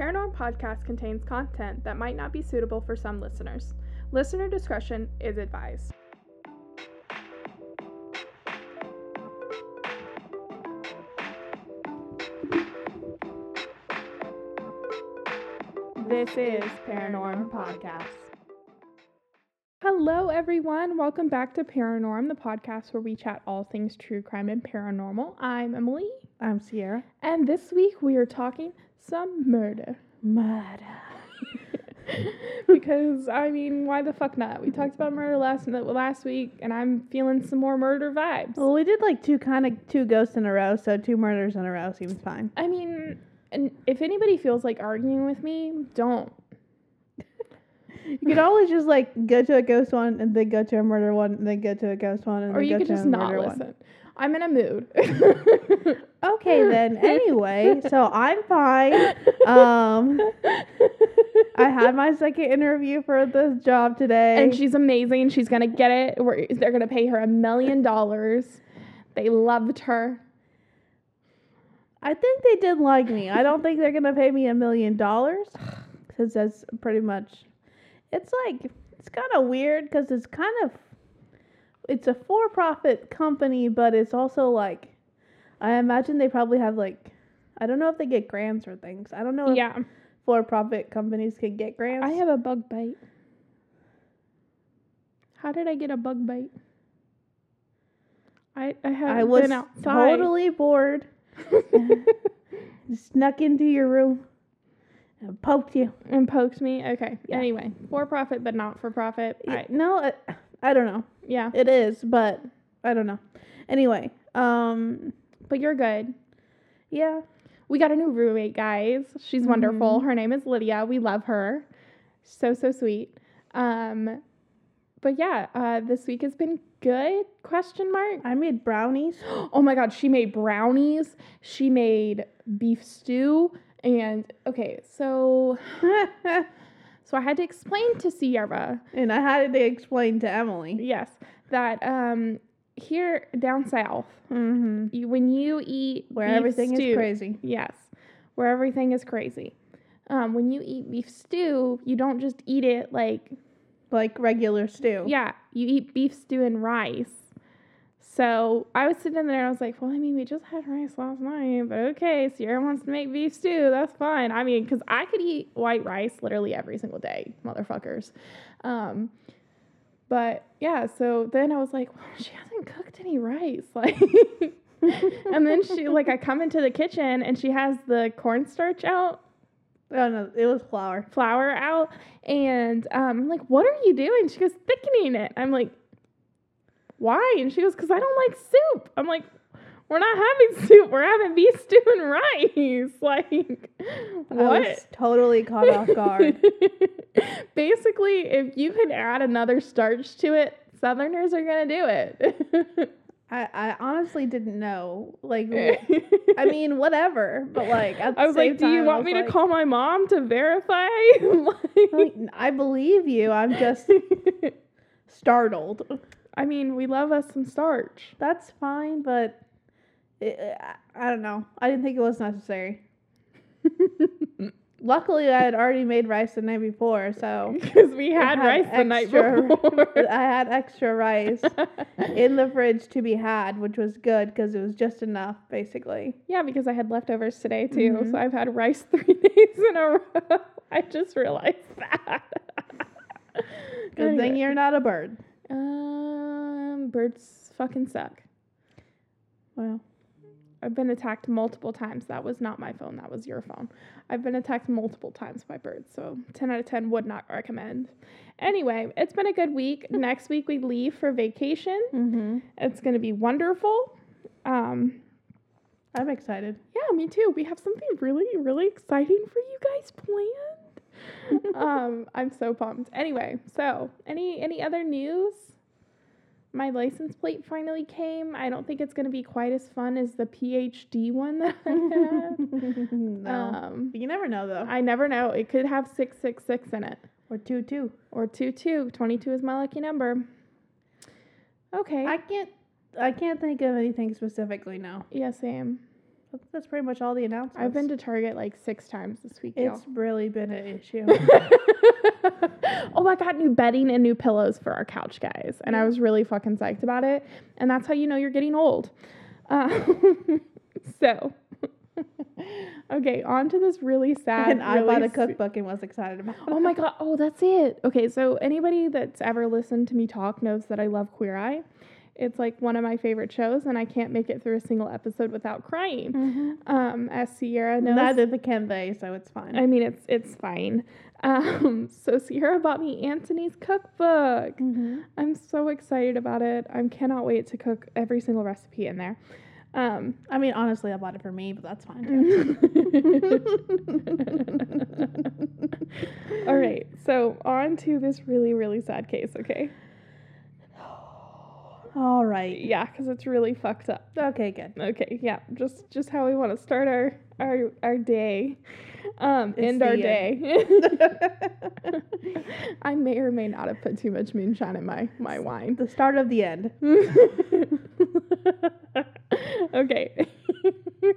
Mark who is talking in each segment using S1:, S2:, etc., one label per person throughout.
S1: Paranorm podcast contains content that might not be suitable for some listeners. Listener discretion is advised. This is Paranorm Podcast. Hello, everyone. Welcome back to Paranorm, the podcast where we chat all things true crime and paranormal. I'm Emily,
S2: I'm Sierra.
S1: and this week we are talking some murder.
S2: Murder.
S1: because I mean, why the fuck not? We talked about murder last last week, and I'm feeling some more murder vibes.
S2: Well, we did like two kind of two ghosts in a row, so two murders in a row seems fine.
S1: I mean, and if anybody feels like arguing with me, don't.
S2: You could always just like go to a ghost one and then go to a murder one and then go to a ghost one and
S1: Or
S2: then
S1: you
S2: go
S1: could
S2: to
S1: just
S2: a
S1: not
S2: murder
S1: listen. I'm in a mood.
S2: Okay then. Anyway, so I'm fine. Um, I had my second interview for this job today.
S1: and she's amazing. She's gonna get it. We're, they're gonna pay her a million dollars. They loved her.
S2: I think they did like me. I don't think they're gonna pay me a million dollars because that's pretty much. It's like it's kind of weird because it's kind of. It's a for-profit company, but it's also like, I imagine they probably have like, I don't know if they get grants or things. I don't know if
S1: Yeah,
S2: for-profit companies can get grants.
S1: I have a bug bite. How did I get a bug bite? I I haven't
S2: I was totally bored. Snuck into your room poked you.
S1: and poked me. Okay.
S2: Yeah.
S1: Anyway, for profit but not for profit.
S2: Y-
S1: I,
S2: No, I, I don't know.
S1: yeah,
S2: It is, but I don't know. Anyway, um,
S1: but you're good.
S2: yeah,
S1: We got a new roommate, guys. She's wonderful. Her name is Lydia. We love her. So so sweet. Um, but yeah, uh, this week has been good? Question mark.
S2: I made brownies.
S1: Oh my god, she made brownies. She made beef stew. And okay, so so I had to explain to Sierra,
S2: and I had to explain to Emily.
S1: yes, that um here down south,
S2: Mm-hmm.
S1: you, when you eat
S2: Where
S1: beef
S2: everything
S1: stew-
S2: is crazy.
S1: Yes, where everything is crazy. Um, when you eat beef stew, you don't just eat it like
S2: Like regular stew.
S1: yeah, you eat beef stew and rice. So I was sitting there and I was like, well, I mean, we just had rice last night, but okay, Sierra wants to make beef stew. That's fine. I mean, because I could eat white rice literally every single day, motherfuckers. Um, but yeah, so then I was like, well, she hasn't cooked any rice. Like, and then she, like, I come into the kitchen and she has the cornstarch out
S2: Oh no, it was flour.
S1: flour out and um, I'm like, what are you doing? She goes, thickening it. I'm like, why? And she goes, because I don't like soup. I'm like, we're not having soup. We're having beef stew and rice. Like,
S2: I
S1: what?
S2: was totally caught off guard.
S1: Basically, if you could add another starch to it, Southerners are gonna do it.
S2: I, I honestly didn't know. Like, I mean, whatever. But like, at the
S1: I was like, do you want me to call my mom to verify?
S2: Like, I believe you. I'm just startled.
S1: I mean, we love us some starch.
S2: That's fine, but it, I don't know. I didn't think it was necessary. Luckily, I had already made rice the night before, so
S1: Because we had,
S2: had
S1: rice the night before.
S2: I had extra rice in the fridge to be had, which was good because it was just enough, basically.
S1: yeah, because I had leftovers today too.
S2: Mhm.
S1: So I've had rice three days in a row. I just realized that.
S2: Good thing you're not a bird.
S1: Um, birds fucking suck.
S2: Well,
S1: I've been attacked multiple times. That was not my phone. That was your phone. I've been attacked multiple times by birds. So 10 out of 10 would not recommend. Anyway, it's been a good week. Next week we leave for vacation.
S2: mm-hmm.
S1: It's going to be wonderful. Um,
S2: I'm excited.
S1: yeah, me too. We have something really, really exciting for you guys planned. Um, I'm so pumped. Anyway, so any any other news? My license plate finally came. I don't think it's going to be quite as fun as the PhD one that I had.
S2: no,
S1: um,
S2: you never know though.
S1: I never know. It could have 666 in it
S2: or two two.
S1: or 22. 22 is my lucky number. Okay.
S2: I can't. I can't think of anything specifically now.
S1: yeah, same.
S2: That's- That's pretty much all the announcements.
S1: I've been to Target like six times this week. y'all.
S2: It's really been an issue.
S1: oh, I got new bedding and new pillows for our couch, guys, and I was really fucking psyched about it. And that's how you know you're getting old. Uh, so, okay, on to this really sad.
S2: and I bought a cookbook and was excited about it.
S1: Oh my god! Oh, that's it. Okay, so anybody that's ever listened to me talk knows that I love Queer Eye. It's like one of my favorite shows, and I can't make it through a single episode without crying.
S2: Mhm.
S1: Um, as Sierra knows,
S2: Neither the can they, so it's fine.
S1: I mean, it's it's fine. Um, so Sierra bought me Antoni's cookbook.
S2: Mhm.
S1: I'm so excited about it. I cannot wait to cook every single recipe in there. Um,
S2: I mean, honestly, I bought it for me, but that's fine.
S1: all right, so on to this really really sad case. Okay,
S2: All right.
S1: yeah, because it's really fucked up.
S2: Okay, good.
S1: Okay, yeah, just just how we want to start our our our day, um,
S2: It's
S1: end our
S2: the
S1: day. I may or may not have put too much moonshine in my my wine.
S2: the start of the end.
S1: okay.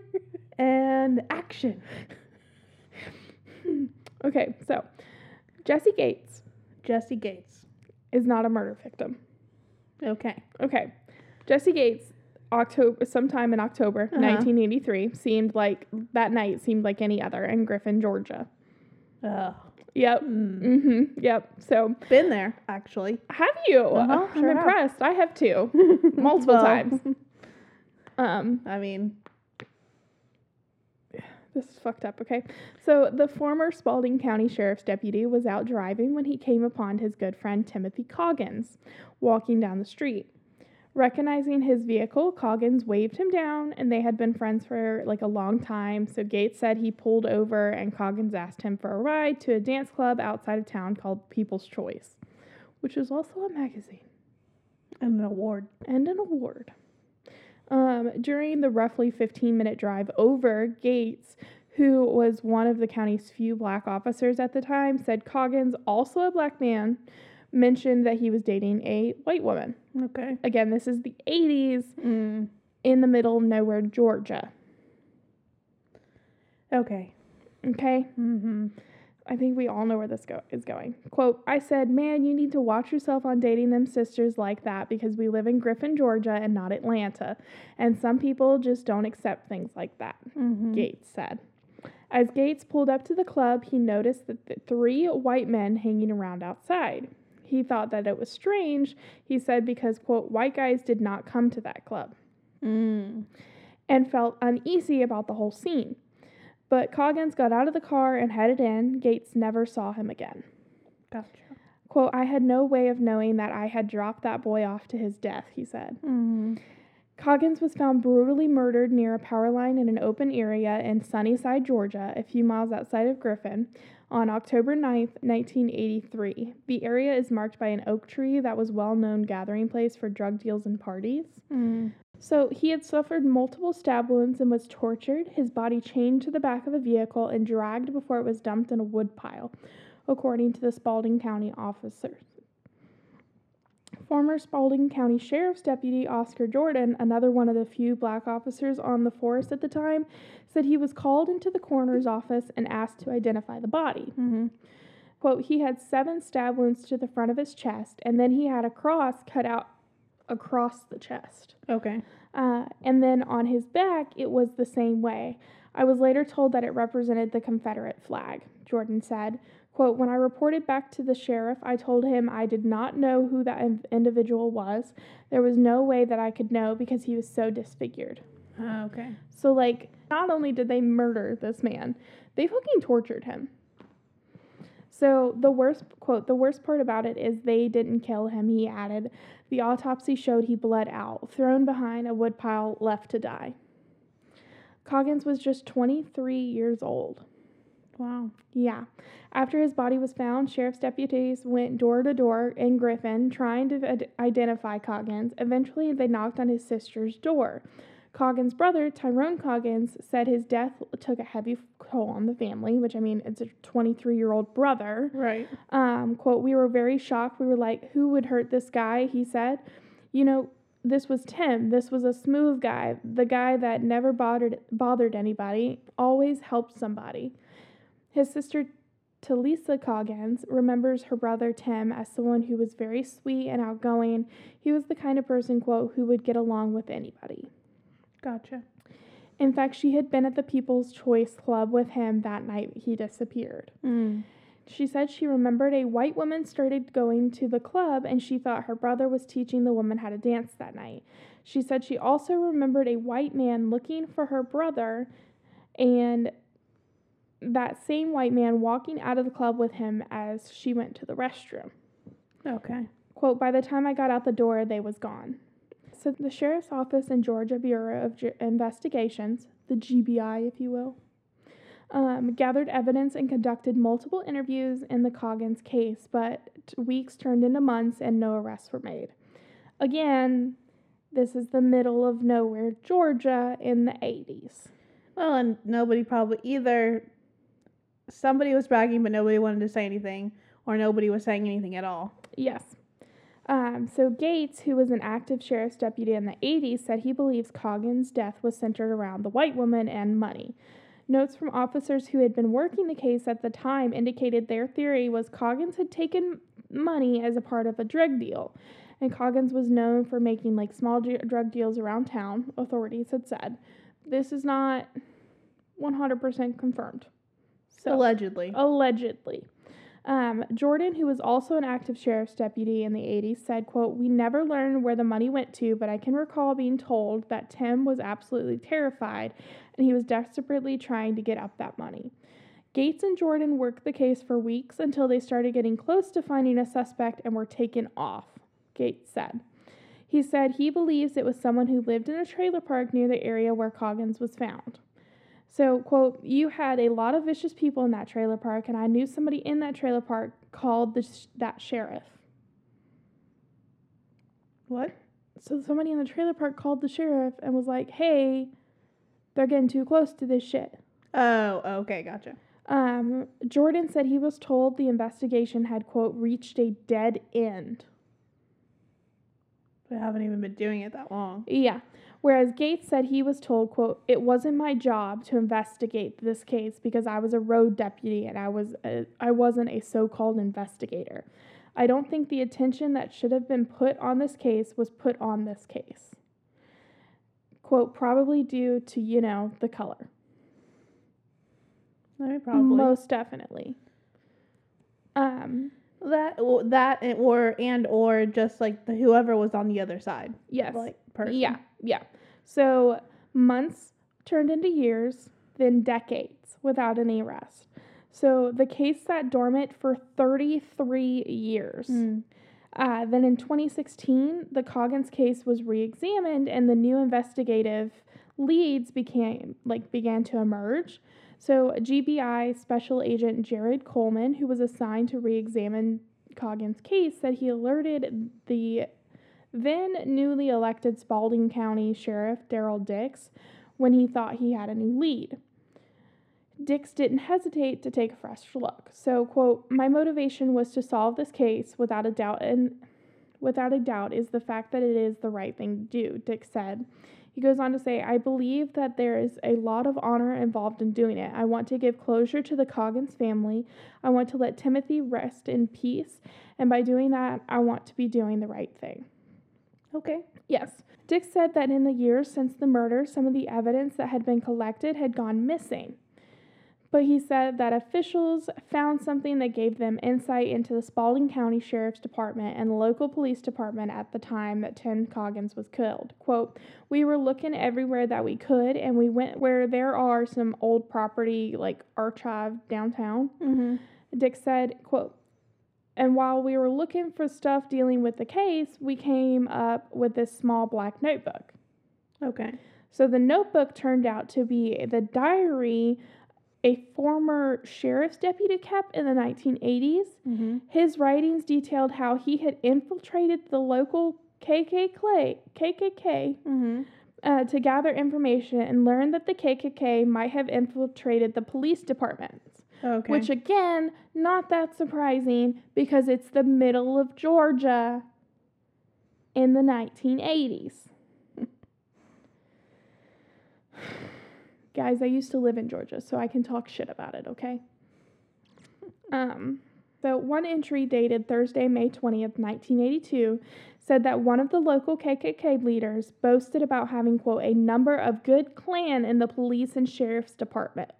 S2: And action.
S1: okay, so Jesse Gates
S2: Jesse Gates.
S1: is not a murder victim.
S2: Okay.
S1: Okay. Jesse Gates October sometime in October
S2: Uh-huh.
S1: 1983 seemed like that night seemed like any other in Griffin, Georgia.
S2: Ugh.
S1: Yep.
S2: Mm.
S1: Mhm. Yep. So,
S2: Been there, actually.
S1: have you?
S2: Uh-huh,
S1: I'm
S2: sure have.
S1: impressed. I have too. Multiple
S2: Well,
S1: times. Um
S2: I mean,
S1: This is fucked up, okay? So, the former Spalding County Sheriff's deputy was out driving when he came upon his good friend Timothy Coggins walking down the street. Recognizing his vehicle, Coggins waved him down, and they had been friends for like a long time. So, Gates said he pulled over, and Coggins asked him for a ride to a dance club outside of town called People's Choice, which is also a magazine
S2: and an award.
S1: and an award. Um, during the roughly 15 minute drive over, Gates, who was one of the county's few black officers at the time, said Coggins, also a black man, mentioned that he was dating a white woman.
S2: Okay.
S1: Again, this is the 80s
S2: Mm.
S1: in the middle of nowhere, Georgia.
S2: Okay.
S1: Okay?
S2: Mm-hmm.
S1: I think we all know where this go- is going. Quote, I said, man, you need to watch yourself on dating them sisters like that because we live in Griffin, Georgia and not Atlanta. And some people just don't accept things like that,
S2: Mm-hmm.
S1: Gates said. As Gates pulled up to the club, he noticed that the three white men hanging around outside. He thought that it was strange, he said, because, quote, white guys did not come to that club
S2: Mm.
S1: and felt uneasy about the whole scene. But Coggins got out of the car and headed in. Gates never saw him again.
S2: Gotcha.
S1: Quote, I had no way of knowing that I had dropped that boy off to his death, he said.
S2: Mm-hmm.
S1: Coggins was found brutally murdered near a power line in an open area in Sunnyside, Georgia, a few miles outside of Griffin, on October 9th, 1983. The area is marked by an oak tree that was well known gathering place for drug deals and parties.
S2: Mm.
S1: So he had suffered multiple stab wounds and was tortured, his body chained to the back of a vehicle and dragged before it was dumped in a wood pile, according to the Spalding County officers. Former Spalding County Sheriff's Deputy Oscar Jordan, another one of the few black officers on the force at the time, said he was called into the coroner's office and asked to identify the body.
S2: Mm-hmm.
S1: Quote, he had seven stab wounds to the front of his chest, and then he had a cross cut out across the chest.
S2: Okay.
S1: Uh, and then on his back, it was the same way. I was later told that it represented the Confederate flag. Jordan said, quote, When I reported back to the sheriff, I told him I did not know who that individual was. There was no way that I could know because he was so disfigured.
S2: Uh, okay.
S1: So, like, not only did they murder this man, they fucking tortured him. So, the worst, quote, the worst part about it is they didn't kill him, he added. The autopsy showed he bled out, thrown behind a woodpile, left to die. Coggins was just 23 years old.
S2: Wow.
S1: Yeah. After his body was found, sheriff's deputies went door to door in Griffin trying to ad- identify Coggins. Eventually, they knocked on his sister's door. Coggins' brother, Tyrone Coggins, said his death took a heavy toll on the family, which I mean, it's a 23 year old brother.
S2: Right.
S1: Um, quote, we were very shocked. We were like, who would hurt this guy? He said, you know, this was Tim. This was a smooth guy, the guy that never bothered bothered anybody, always helped somebody. His sister Talisa Coggins remembers her brother Tim as someone who was very sweet and outgoing. He was the kind of person, quote, who would get along with anybody.
S2: Gotcha.
S1: In fact, she had been at the People's Choice Club with him that night he disappeared.
S2: Mm.
S1: She said she remembered a white woman started going to the club and she thought her brother was teaching the woman how to dance that night. She said she also remembered a white man looking for her brother and that same white man walking out of the club with him as she went to the restroom.
S2: Okay.
S1: Quote, by the time I got out the door, they was gone. So the Sheriff's Office and Georgia Bureau of Investigations, the GBI, if you will, um, gathered evidence and conducted multiple interviews in the Coggins case, but t- weeks turned into months and no arrests were made. Again, this is the middle of nowhere, Georgia, in the 80s.
S2: Well, and nobody probably either. Somebody was bragging, but nobody wanted to say anything, or nobody was saying anything at all.
S1: Yes. Um, so Gates, who was an active sheriff's deputy in the 80s, said he believes Coggins' death was centered around the white woman and money. Notes from officers who had been working the case at the time indicated their theory was Coggins had taken money as a part of a drug deal. And Coggins was known for making like small dr- drug deals around town, authorities had said. This is not 100% confirmed. So,
S2: Allegedly.
S1: allegedly. Um, Jordan, who was also an active sheriff's deputy in the 80s, said, quote, We never learned where the money went to, but I can recall being told that Tim was absolutely terrified and he was desperately trying to get up that money. Gates and Jordan worked the case for weeks until they started getting close to finding a suspect and were taken off, Gates said. He said he believes it was someone who lived in a trailer park near the area where Coggins was found. So, quote, you had a lot of vicious people in that trailer park, and I knew somebody in that trailer park called the sh- that sheriff.
S2: What?
S1: So, somebody in the trailer park called the sheriff and was like, hey, they're getting too close to this shit.
S2: Oh, okay, gotcha.
S1: Um, Jordan said he was told the investigation had, quote, reached a dead end.
S2: We haven't even been doing it that long.
S1: Yeah. Whereas Gates said he was told, quote, it wasn't my job to investigate this case because I was a road deputy and I was a, I wasn't a so-called investigator. I don't think the attention that should have been put on this case was put on this case. Quote, probably due to, you know, the color.
S2: I probably
S1: Most definitely. Um,
S2: that that and- or and or just like the whoever was on the other side,
S1: yes.
S2: like person.
S1: Yeah, yeah. So months turned into years, then decades without any arrest. So the case sat dormant for 33 years.
S2: Mm.
S1: Uh, then in 2016, the Coggins case was re-examined, and the new investigative leads became like began to emerge. So GBI Special Agent Jared Coleman, who was assigned to re-examine Coggins' case, said he alerted the then newly elected Spalding County Sheriff Darrell Dix when he thought he had a new lead. Dix didn't hesitate to take a fresh look. So, quote, my motivation was to solve this case without a doubt and without a doubt is the fact that it is the right thing to do, Dix said. He goes on to say, I believe that there is a lot of honor involved in doing it. I want to give closure to the Coggins family. I want to let Timothy rest in peace. And by doing that, I want to be doing the right thing.
S2: Okay.
S1: Yes. Dix said that in the years since the murder, some of the evidence that had been collected had gone missing. But he said that officials found something that gave them insight into the Spalding County Sheriff's Department and the local police department at the time that Tim Coggins was killed. Quote, We were looking everywhere that we could, and we went where there are some old property like archive downtown.
S2: Mm-hmm.
S1: Dix said, quote, and while we were looking for stuff dealing with the case, we came up with this small black notebook.
S2: Okay.
S1: So the notebook turned out to be the diary a former sheriff's deputy kept in the 1980s.
S2: Mm-hmm.
S1: His writings detailed how he had infiltrated the local KKK, KKK
S2: Mm-hmm.
S1: uh, to gather information and learned that the KKK might have infiltrated the police departments.
S2: Okay.
S1: Which, again, not that surprising because it's the middle of Georgia. in the 1980s. Guys, I used to live in Georgia, so I can talk shit about it, okay? Um, so one entry dated Thursday, May 20th, 1982, said that one of the local KKK leaders boasted about having, quote, a number of good Klan in the police and sheriff's department.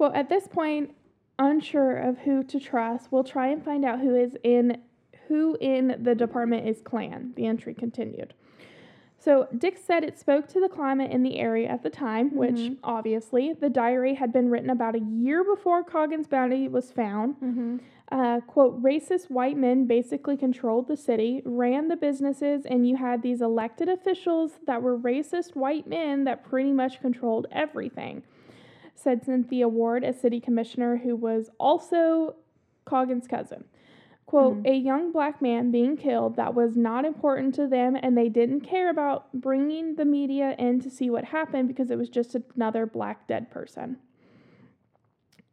S1: Quote, at this point, unsure of who to trust, we'll try and find out who is in who in the department is Klan, the entry continued. So Dix said it spoke to the climate in the area at the time, which
S2: Mhm.
S1: obviously the diary had been written about a year before Coggins Bounty was found.
S2: Mm-hmm.
S1: Uh, quote, racist white men basically controlled the city, ran the businesses, and you had these elected officials that were racist white men that pretty much controlled everything, said Cynthia Ward, a city commissioner who was also Coggins' cousin. Quote,
S2: Mhm.
S1: a young black man being killed that was not important to them, and they didn't care about bringing the media in to see what happened because it was just another black dead person.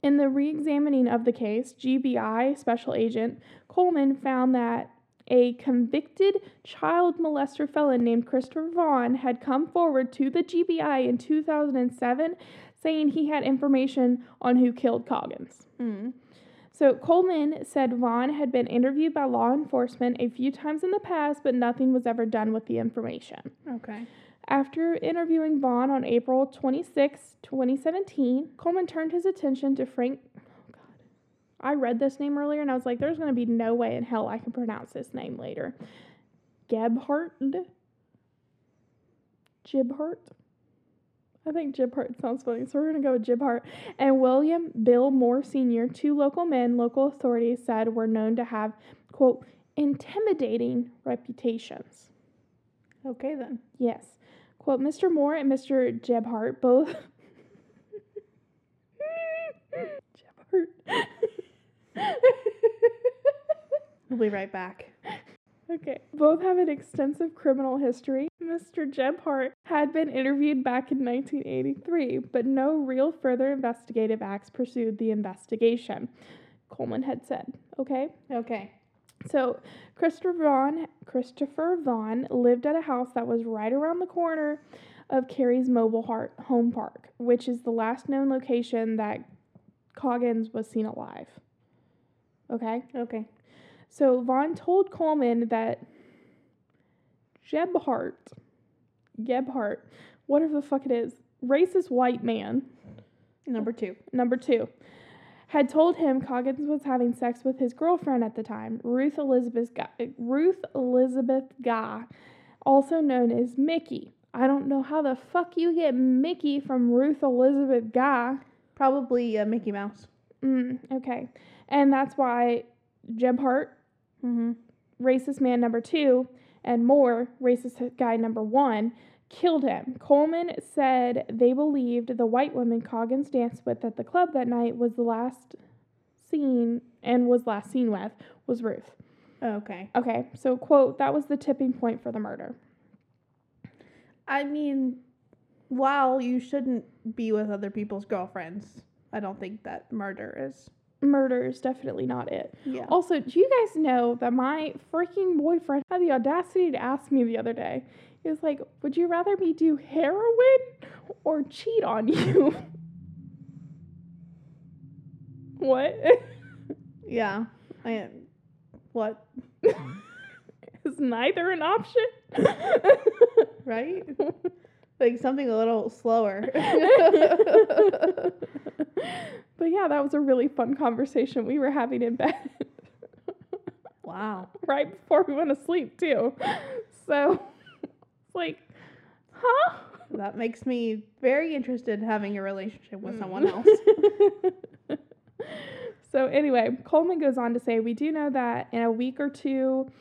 S1: In the re examining of the case, GBI Special Agent Coleman found that a convicted child molester felon named Christopher Vaughn had come forward to the GBI in 2007 saying he had information on who killed Coggins.
S2: Mm.
S1: So Coleman said Vaughn had been interviewed by law enforcement a few times in the past, but nothing was ever done with the information.
S2: Okay.
S1: After interviewing Vaughn on April 26, 2017, Coleman turned his attention to Frank. Oh God. I read this name earlier and I was like, there's going to be no way in hell I can pronounce this name later. Gebhardt? Gibhart? I think Gibhart sounds funny, so we're going to go with Gibhart. And William Bill Moore Sr., two local men local authorities said were known to have, quote, intimidating reputations.
S2: Okay then.
S1: Yes. Quote, Mr. Moore and Mr. Gebhardt both. Gebhardt.
S2: We'll be right back.
S1: okay. Both have an extensive criminal history. Mr. Gebhardt had been interviewed back in 1983, but no real further investigative acts pursued the investigation. Coleman had said, okay?
S2: Okay.
S1: So Christopher Vaughn, Christopher Vaughn lived at a house that was right around the corner of Carrie's mobile heart, home park, which is the last known location that Coggins was seen alive. Okay?
S2: Okay.
S1: So Vaughn told Coleman that Gebhardt, Gebhardt, whatever the fuck it is, racist white man,
S2: Number two.
S1: number two, had told him Coggins was having sex with his girlfriend at the time, Ruth Elizabeth Guy, Ruth Elizabeth Guy, also known as Mickey. I don't know how the fuck you get Mickey from Ruth Elizabeth Guy.
S2: Probably uh, Mickey Mouse.
S1: Mm, okay, and that's why Gebhardt,
S2: Mm-hmm.
S1: racist man number two, and Moore, racist guy number one, killed him. Coleman said they believed the white woman Coggins danced with at the club that night was the last seen and was last seen with was Ruth.
S2: Oh, okay.
S1: Okay, so quote, that was the tipping point for the murder.
S2: I mean, while you shouldn't be with other people's girlfriends, I don't think that murder is.
S1: Murder is definitely not it.
S2: Yeah.
S1: Also, do you guys know that my freaking boyfriend had the audacity to ask me the other day? He was like, Would you rather me do heroin or cheat on you? what?
S2: Yeah. I am. what?
S1: Is neither an option?
S2: Right? like something a little slower.
S1: but yeah, that was a really fun conversation we were having in bed.
S2: wow.
S1: right before we went to sleep too. So it's like, huh?
S2: That makes me very interested in having a relationship with someone
S1: Mm.
S2: else.
S1: so anyway, Coleman goes on to say, we do know that in a week or two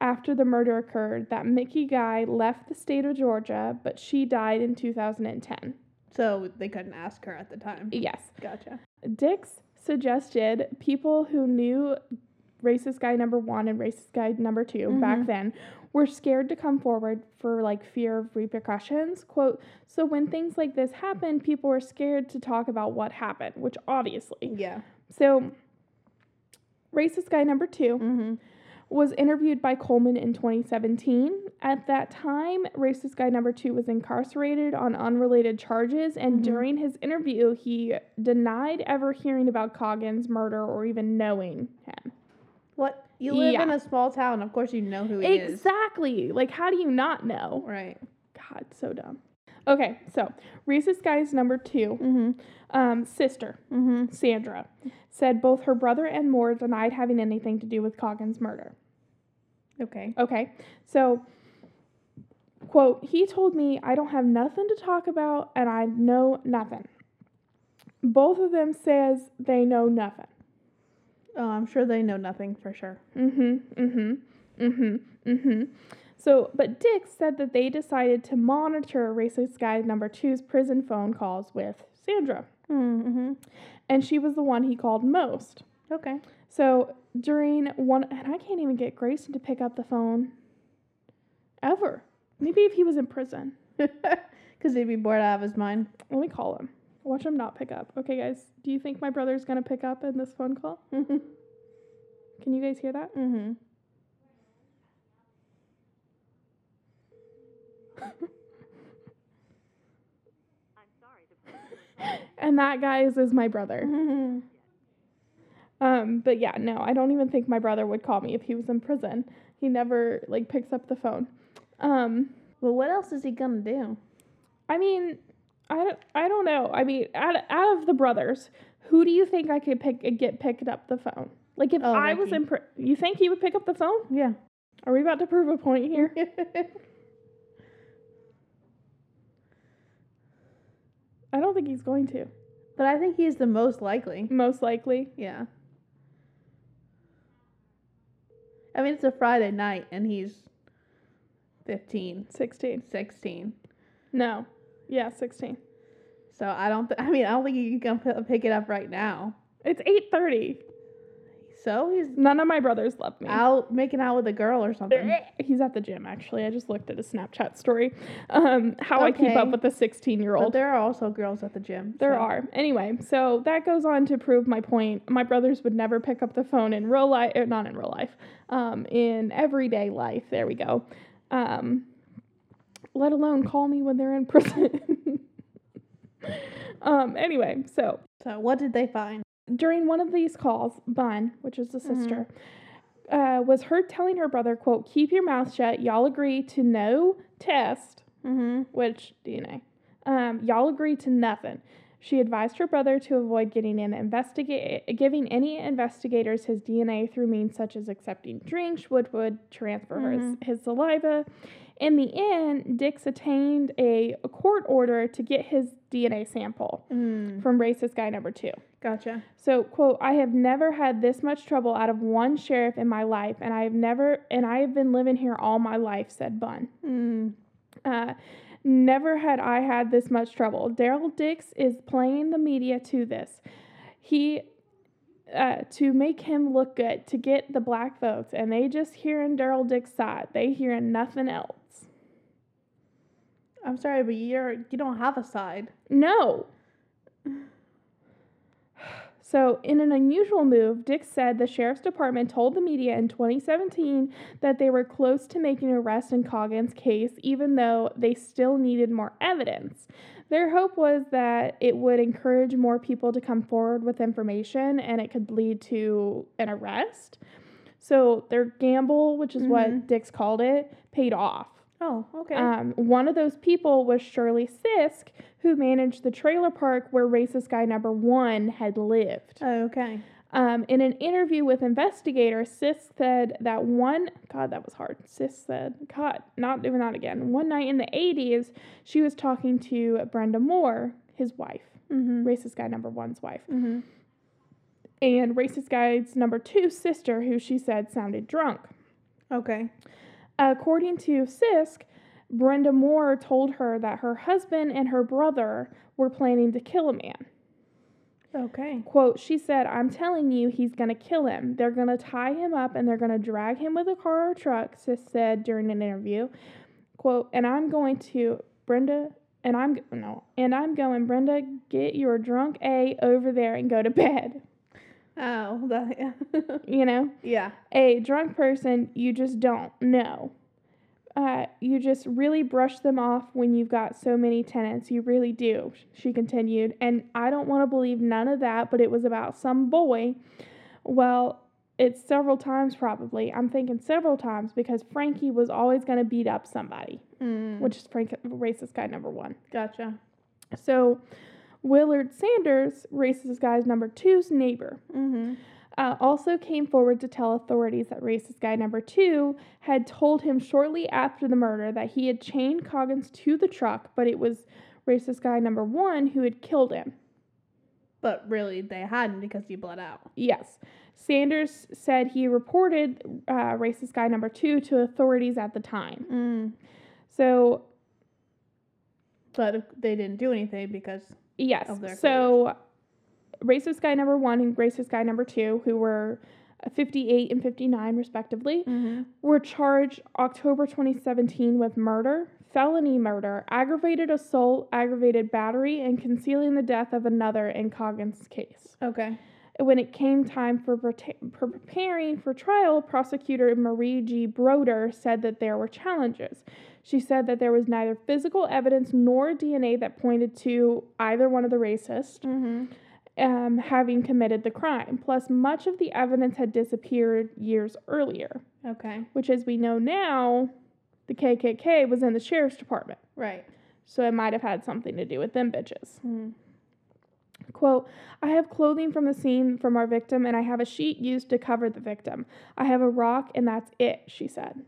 S1: after the murder occurred, that Mickey Guy left the state of Georgia, but she died in 2010.
S2: So they couldn't ask her at the time.
S1: Yes.
S2: Gotcha.
S1: Dix suggested people who knew racist guy number one and racist guy number 2 back
S2: Mhm.
S1: then were scared to come forward for like fear of repercussions. Quote, so when things like this happened, people were scared to talk about what happened, which obviously.
S2: Yeah.
S1: So, racist guy number two
S2: Mm-hmm.
S1: Was interviewed by Coleman in 2017. At that time, racist guy number two was incarcerated on unrelated charges, and
S2: Mhm.
S1: during his interview, he denied ever hearing about Coggins' murder or even knowing him.
S2: What? You live
S1: Yeah.
S2: in a small town. Of course, you know who he is.
S1: Exactly. Like, how do you not know?
S2: Right.
S1: God, so dumb. Okay, so racist guy's number two,
S2: Mm-hmm.
S1: um, sister,
S2: Mm-hmm.
S1: Sandra, said both her brother and Moore denied having anything to do with Coggins' murder.
S2: Okay.
S1: Okay, so, quote, he told me I don't have nothing to talk about and I know nothing. Both of them says they know nothing.
S2: Oh, I'm sure they know nothing for sure.
S1: Mm-hmm, mm-hmm, mm-hmm, mm-hmm. So, but Dix said that they decided to monitor racist guy number two's prison phone calls with Sandra.
S2: Mm-hmm.
S1: And she was the one he called most.
S2: Okay.
S1: So during one, and I can't even get Grayson to pick up the phone ever. Maybe if he was in prison.
S2: Because he'd be bored out of his mind.
S1: Let me call him. Watch him not pick up. Okay, guys, do you think my brother's gonna pick up in this phone call?
S2: mm-hmm.
S1: Can you guys hear that? And that, guys, is my brother.
S2: Mm-hmm.
S1: Um, but yeah, no, I don't even think my brother would call me if he was in prison. He never like picks up the phone. Um,
S2: Well, what else is he gonna do?
S1: I mean, I don't, I don't know. I mean, out, out of the brothers, who do you think I could pick get picked up the phone? Like if
S2: Oh,
S1: I was in, pr- you think he would pick up the phone?
S2: Yeah.
S1: Are we about to prove a point here? I don't think he's going to.
S2: But I think he's the most likely.
S1: Most likely.
S2: Yeah. I mean, it's a Friday night and he's 15,
S1: 16.
S2: 16.
S1: No. Yeah, 16.
S2: So I don't, th- I mean, I don't think you can p- pick it up right now.
S1: It's 8:30.
S2: So he's
S1: None of my brothers love me.
S2: out making out with a girl or something.
S1: He's at the gym actually. I just looked at his Snapchat story. Um, how I keep up with a 16 year
S2: But
S1: old.
S2: there are also girls at the gym.
S1: There
S2: so-
S1: are. Anyway, so that goes on to prove my point. My brothers would never pick up the phone in real life, er, not in real life, um, in everyday life. There we go. Um, let alone call me when they're in prison. um, anyway, so
S2: So what did they find?
S1: During one of these calls, Bunn, which is the
S2: Mhm.
S1: sister, uh, was heard telling her brother, "quote Keep your mouth shut. Y'all agree to no test."
S2: Mm-hmm.
S1: which DNA. Um, y'all agree to nothing. She advised her brother to avoid getting in investigate giving any investigators his DNA through means such as accepting drinks, which would transfer his, his saliva. In the end, Dix attained a, a court order to get his DNA sample
S2: Mm.
S1: from racist guy number two.
S2: Gotcha.
S1: So, quote, I have never had this much trouble out of one sheriff in my life, and I have never, and I have been living here all my life, said Bunn.
S2: Mm.
S1: Uh, never had I had this much trouble. Darrell Dix is playing the media to this. He uh, to make him look good, to get the black votes, and they just hearing Darrell Dix side. They hearing nothing else.
S2: I'm sorry, but you're you don't have a side.
S1: No. So, in an unusual move, Dix said the sheriff's department told the media in 2017 that they were close to making an arrest in Coggins' case, even though they still needed more evidence. Their hope was that it would encourage more people to come forward with information and it could lead to an arrest. So, their gamble, which is what
S2: Mhm.
S1: Dix called it, paid off.
S2: Oh, okay.
S1: Um, one of those people was Shirley Sisk, who managed the trailer park where racist guy number one had lived.
S2: oh, okay.
S1: Um, in an interview with investigators, Sisk said that one, God, that was hard. Sisk said, God, not doing that again. One night in the 80s, she was talking to Brenda Moore, his wife,
S2: Mm-hmm.
S1: racist guy number one's wife,
S2: Mm-hmm.
S1: and racist guy's number two sister, who she said sounded drunk.
S2: Okay.
S1: According to Sisk, Brenda Moore told her that her husband and her brother were planning to kill a man.
S2: Okay.
S1: Quote, she said, I'm telling you, he's going to kill him. They're going to tie him up and they're going to drag him with a car or truck, Sisk said during an interview. Quote, and I'm going to, Brenda, and I'm, no, and I'm going, Brenda, get your drunk A over there and go to bed.
S2: Oh, that,
S1: You know,
S2: yeah.
S1: a drunk person, you just don't know. Uh, you just really brush them off when you've got so many tenants. You really do, she continued. And I don't want to believe none of that, but it was about some boy. Well, it's several times probably. I'm thinking several times because Frankie was always going to beat up somebody,
S2: Mm,
S1: which is Frank, racist guy number one.
S2: gotcha.
S1: So, Willard Sanders, racist guy's number two's neighbor,
S2: Mm-hmm.
S1: uh, also came forward to tell authorities that racist guy number two had told him shortly after the murder that he had chained Coggins to the truck, but it was racist guy number one who had killed him.
S2: But really, they hadn't because he bled out.
S1: Yes. Sanders said he reported uh, racist guy number two to authorities at the time.
S2: Mm.
S1: So,
S2: But they didn't do anything because.
S1: Yes. So, racist guy number one and racist guy number two, who were uh, 58 and 59 respectively,
S2: Mm-hmm.
S1: were charged October 2017 with murder, felony murder, aggravated assault, aggravated battery, and concealing the death of another in Coggins' case.
S2: Okay.
S1: When it came time for, preparing for trial, prosecutor Marie G. Broder said that there were challenges. She said that there was neither physical evidence nor DNA that pointed to either one of the racists
S2: Mm-hmm.
S1: um, having committed the crime. Plus, much of the evidence had disappeared years earlier
S2: Okay.
S1: which as we know now, the KKK was in the sheriff's department.
S2: Right.
S1: So it might have had something to do with them bitches.
S2: Mm.
S1: Quote, I have clothing from the scene from our victim and I have a sheet used to cover the victim. I have a rock and that's it, she said.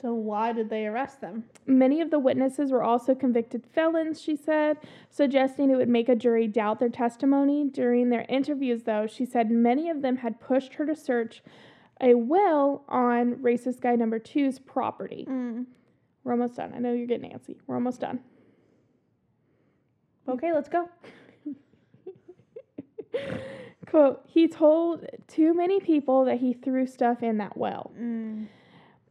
S2: So why did they arrest them?
S1: Many of the witnesses were also convicted felons, she said, suggesting it would make a jury doubt their testimony. During their interviews, though, she said many of them had pushed her to search a well on racist guy number two's property.
S2: Mm.
S1: We're almost done. I know you're getting antsy. We're almost done.
S2: Okay, let's go.
S1: Quote, he told too many people that he threw stuff in that well.
S2: Mm.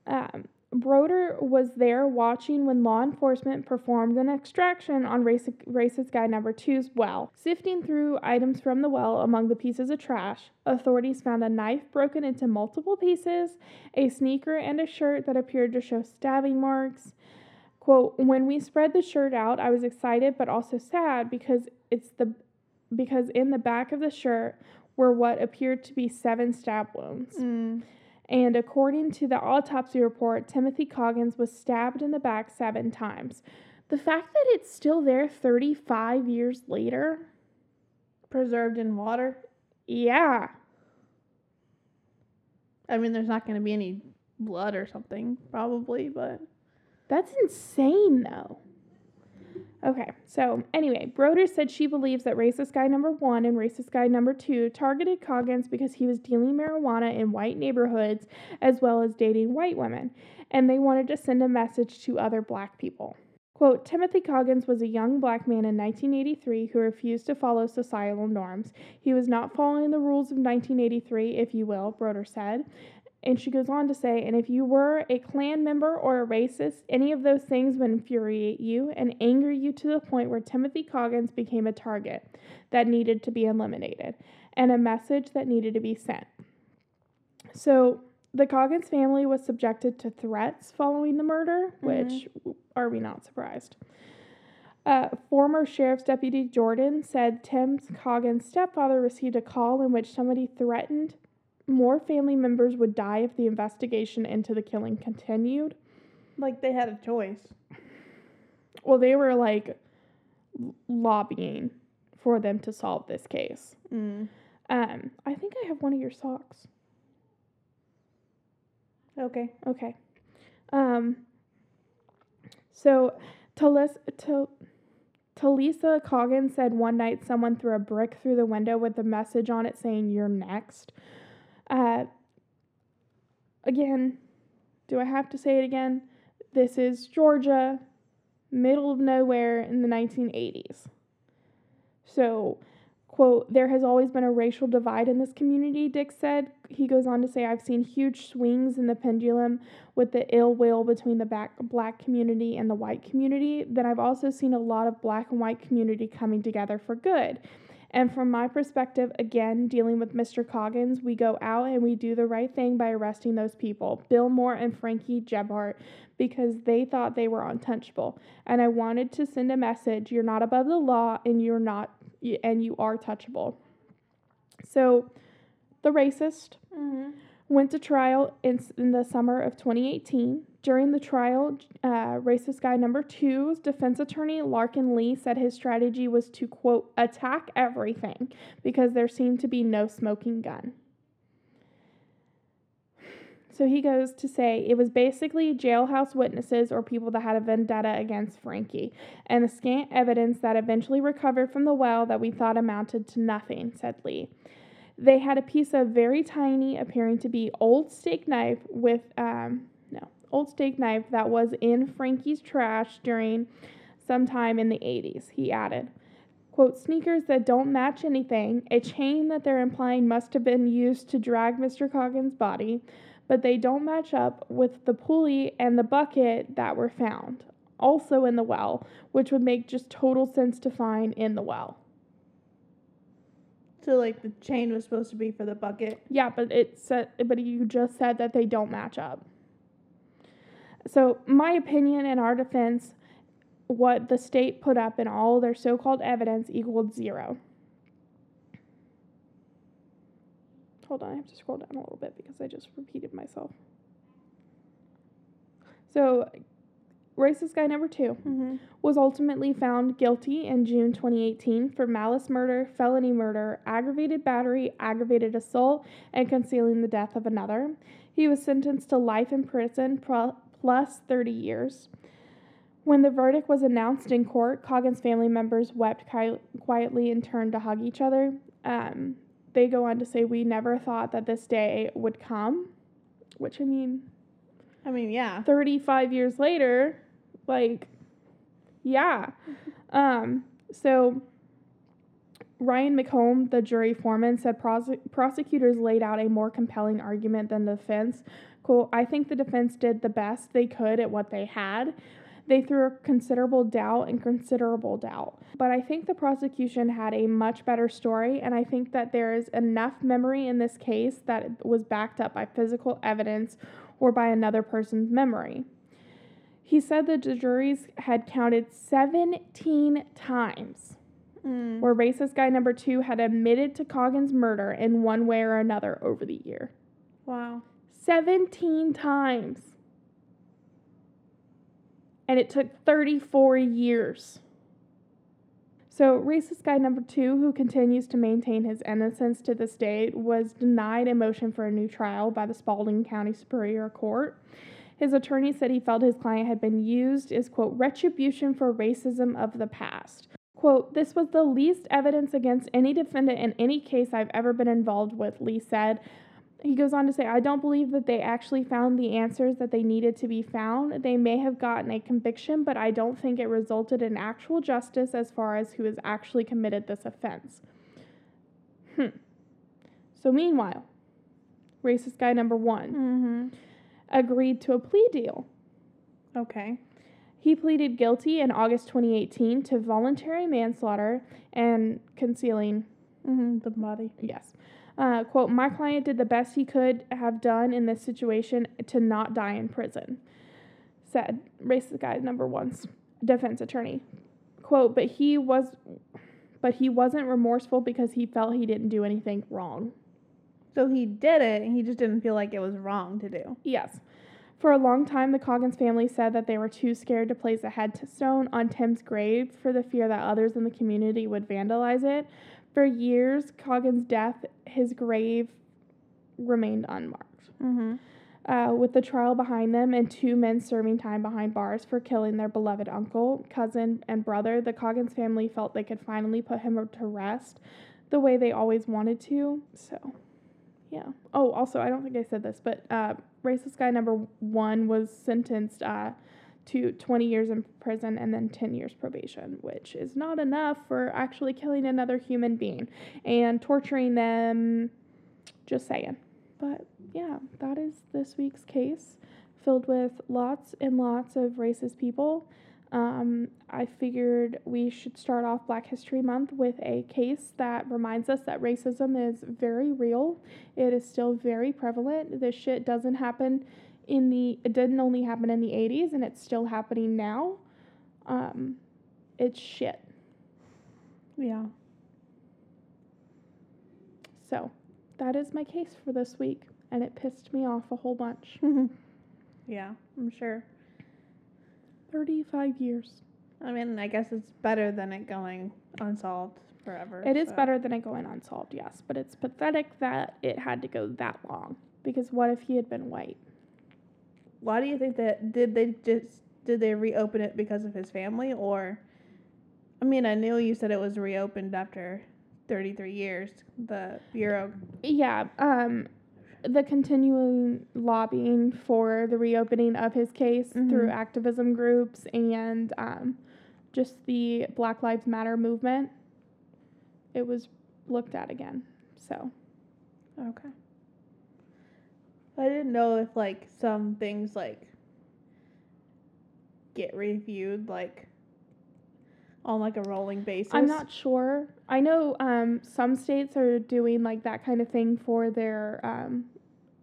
S1: Um, Broder was there watching when law enforcement performed an extraction on racist, racist guy number two's well. Sifting through items from the well among the pieces of trash, authorities found a knife broken into multiple pieces, a sneaker, and a shirt that appeared to show stabbing marks. Quote, when we spread the shirt out, I was excited but also sad because it's the because in the back of the shirt were what appeared to be seven stab wounds.
S2: Mm.
S1: And according to the autopsy report, Timothy Coggins was stabbed in the back seven times. The fact that it's still there 35 years later,
S2: Preserved in water.
S1: yeah,
S2: I mean, there's not going to be any blood or something, probably, but.
S1: that's insane though. Okay, so anyway, Broder said she believes that racist guy number one and racist guy number two targeted Coggins because he was dealing marijuana in white neighborhoods as well as dating white women, and they wanted to send a message to other black people. Quote, Timothy Coggins was a young black man in 1983 who refused to follow societal norms. He was not following the rules of 1983, if you will, Broder said. And she goes on to say, and if you were a Klan member or a racist, any of those things would infuriate you and anger you to the point where Timothy Coggins became a target that needed to be eliminated and a message that needed to be sent. So the Coggins family was subjected to threats following the murder, which are we not surprised? Uh, former Sheriff's Deputy Jordan said Tim Coggins' stepfather received a call in which somebody threatened more family members would die if the investigation into the killing continued.
S2: Like they had a choice.
S1: Well, they were like lobbying for them to solve this case.
S2: Mm.
S1: Um, I think I have one of your socks.
S2: Okay.
S1: Okay. Um, so, Talis- Ta- Talisa Coggins said one night someone threw a brick through the window with a message on it saying, You're next. Uh, again, do I have to say it again? This is Georgia, middle of nowhere in the 1980s. So, quote, there has always been a racial divide in this community, Dix said. He goes on to say, I've seen huge swings in the pendulum with the ill will between the back, black community and the white community. Then I've also seen a lot of black and white community coming together for good. And from my perspective, again, dealing with Mr. Coggins, we go out and we do the right thing by arresting those people, Bill Moore and Frankie Gebhardt, because they thought they were untouchable. And I wanted to send a message: you're not above the law, and you're not, and you are touchable. So, the racist
S2: Mm-hmm.
S1: went to trial in, in the summer of 2018. During the trial, uh, racist guy number two's defense attorney, Larkin Lee, said his strategy was to, quote, attack everything because there seemed to be no smoking gun. So he goes to say it was basically jailhouse witnesses or people that had a vendetta against Frankie, and the scant evidence that eventually recovered from the well that we thought amounted to nothing, said Lee. They had a piece of very tiny, appearing to be old steak knife with um, old steak knife that was in Frankie's trash during some time in the 80s. He added, "Quote sneakers that don't match anything, a chain that they're implying must have been used to drag Mr. Coggins' body, but they don't match up with the pulley and the bucket that were found." Also in the well, which would make just total sense to find in the well.
S2: So like the chain was supposed to be for the bucket.
S1: Yeah, but it said, but you just said that they don't match up. So, my opinion in our defense, what the state put up in all their so-called evidence equaled zero. Hold on, I have to scroll down a little bit because I just repeated myself. So, racist guy number two
S2: Mm-hmm.
S1: was ultimately found guilty in June 2018 for malice murder, felony murder, aggravated battery, aggravated assault, and concealing the death of another. He was sentenced to life in prison pro- plus 30 years. When the verdict was announced in court, Coggins family members wept qui- quietly and turned to hug each other. Um, they go on to say, We never thought that this day would come, which I mean,
S2: I mean, yeah.
S1: 35 years later, like, yeah. Um, so Ryan McComb, the jury foreman, said prose- prosecutors laid out a more compelling argument than the defense. Quote, I think the defense did the best they could at what they had. They threw considerable doubt and considerable doubt. But I think the prosecution had a much better story, and I think that there is enough memory in this case that it was backed up by physical evidence or by another person's memory. He said that the juries had counted 17 times
S2: Mm.
S1: where racist guy number two had admitted to Coggins' murder in one way or another over the year.
S2: Wow.
S1: 17 times. And it took 34 years. So, racist guy number two, who continues to maintain his innocence to this day, was denied a motion for a new trial by the Spalding County Superior Court. His attorney said he felt his client had been used as, quote, retribution for racism of the past. Quote, this was the least evidence against any defendant in any case I've ever been involved with, Lee said. He goes on to say, I don't believe that they actually found the answers that they needed to be found. They may have gotten a conviction, but I don't think it resulted in actual justice as far as who has actually committed this offense. Hmm. So, meanwhile, racist guy number one
S2: Mm-hmm.
S1: agreed to a plea deal.
S2: Okay.
S1: He pleaded guilty in August 2018 to voluntary manslaughter and concealing
S2: Mm-hmm. The body.
S1: Yes. Uh, quote, my client did the best he could have done in this situation to not die in prison, said racist guy number one's defense attorney. Quote, but he was but he wasn't remorseful because he felt he didn't do anything wrong.
S2: So he did it, he just didn't feel like it was wrong to do.
S1: Yes. For a long time, the Coggins family said that they were too scared to place a headstone on Tim's grave for the fear that others in the community would vandalize it. For years, Coggins' death, his grave remained unmarked.
S2: Mm-hmm.
S1: Uh, with the trial behind them and two men serving time behind bars for killing their beloved uncle, cousin, and brother, the Coggins family felt they could finally put him to rest the way they always wanted to. So, yeah. Oh, also, I don't think I said this, but uh, racist guy number one was sentenced uh, to 20 years in prison and then 10 years probation, which is not enough for actually killing another human being and torturing them. Just saying. But yeah, that is this week's case filled with lots and lots of racist people. Um, I figured we should start off Black History Month with a case that reminds us that racism is very real. It is still very prevalent. This shit doesn't happen in the, it didn't only happen in the 80s and it's still happening now. Um, it's shit.
S2: Yeah.
S1: So that is my case for this week, and it pissed me off a whole bunch.
S2: yeah, I'm sure.
S1: 35 years.
S2: I mean, I guess it's better than it going unsolved forever.
S1: It is
S2: so-
S1: better than it going unsolved, yes, but it's pathetic that it had to go that long. Because what if he had been white?
S2: Why do you think that? Did they just did they reopen it because of his family, or? I mean, I knew you said it was reopened after 33 years. The bureau.
S1: Yeah, um, the continuing lobbying for the reopening of his case through
S2: Mhm.
S1: activism groups and um, just the Black Lives Matter movement, it was looked at again. So,
S2: Okay. I didn't know if like some things like get reviewed like on like a rolling basis.
S1: I'm not sure. I know um, some states are doing like that kind of thing for their um,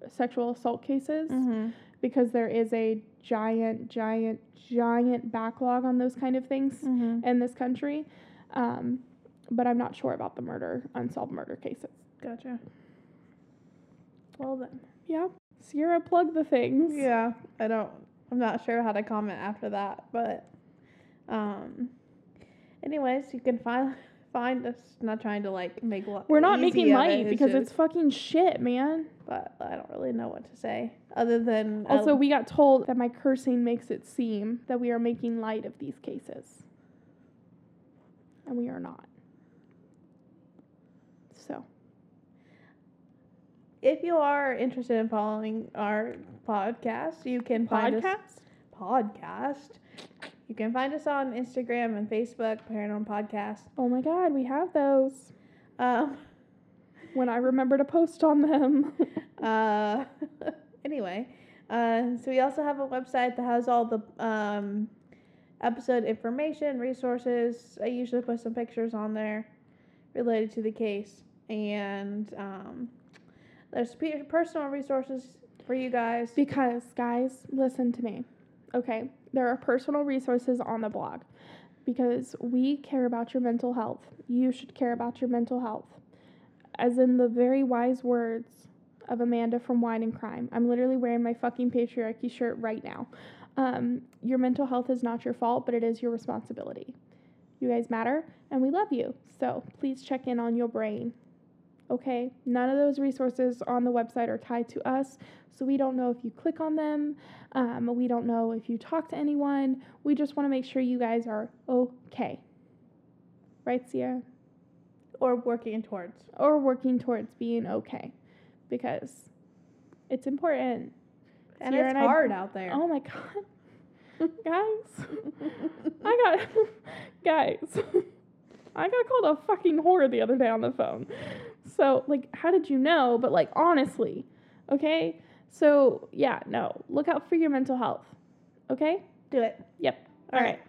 S1: sexual assault cases
S2: Mhm.
S1: because there is a giant, giant, giant backlog on those kind of things
S2: Mhm.
S1: in this country. Um, but I'm not sure about the murder, unsolved murder cases.
S2: Gotcha. Well then.
S1: Yeah. Sierra, plug the things.
S2: Yeah, I don't. I'm not sure how to comment after that, but um. Anyways, you can find find us. Not trying to like make li-
S1: We're not making light
S2: it,
S1: because
S2: just-
S1: it's fucking shit, man.
S2: But I don't really know what to say other than I-
S1: Also, we got told that my cursing makes it seem that we are making light of these cases. And we are not. So,
S2: if you are interested in following our podcast, you can find us
S1: podcast?
S2: podcast. You can find us on Instagram and Facebook, Paranormal Podcast.
S1: Oh my god, we have those.
S2: Um,
S1: When I remember to post on them.
S2: uh, anyway, uh, so we also have a website that has all the um, episode information, resources. I usually put some pictures on there related to the case, and um, there's pe- personal resources for you guys.
S1: Because, guys, listen to me. Okay, there are personal resources on the blog because we care about your mental health. You should care about your mental health. As in the very wise words of Amanda from Wine and Crime. I'm literally wearing my fucking patriarchy shirt right now. Um, your mental health is not your fault, but it is your responsibility. You guys matter, and we love you. So please check in on your brain. Okay? None of those resources on the website are tied to us, so we don't know if you click on them. Um, we don't know if you talk to anyone. We just want to make sure you guys are okay. Right, Sierra?
S2: or working towards.
S1: Or working towards being okay because it's important.
S2: And
S1: Sierra
S2: it's
S1: and I-
S2: hard out there.
S1: Oh my god. guys. I got guys. I got called a fucking whore the other day on the phone. So, like, how did you know? But like honestly, okay? So, yeah, no. Look out for your mental health. Okay?
S2: Do it.
S1: Yep. All right.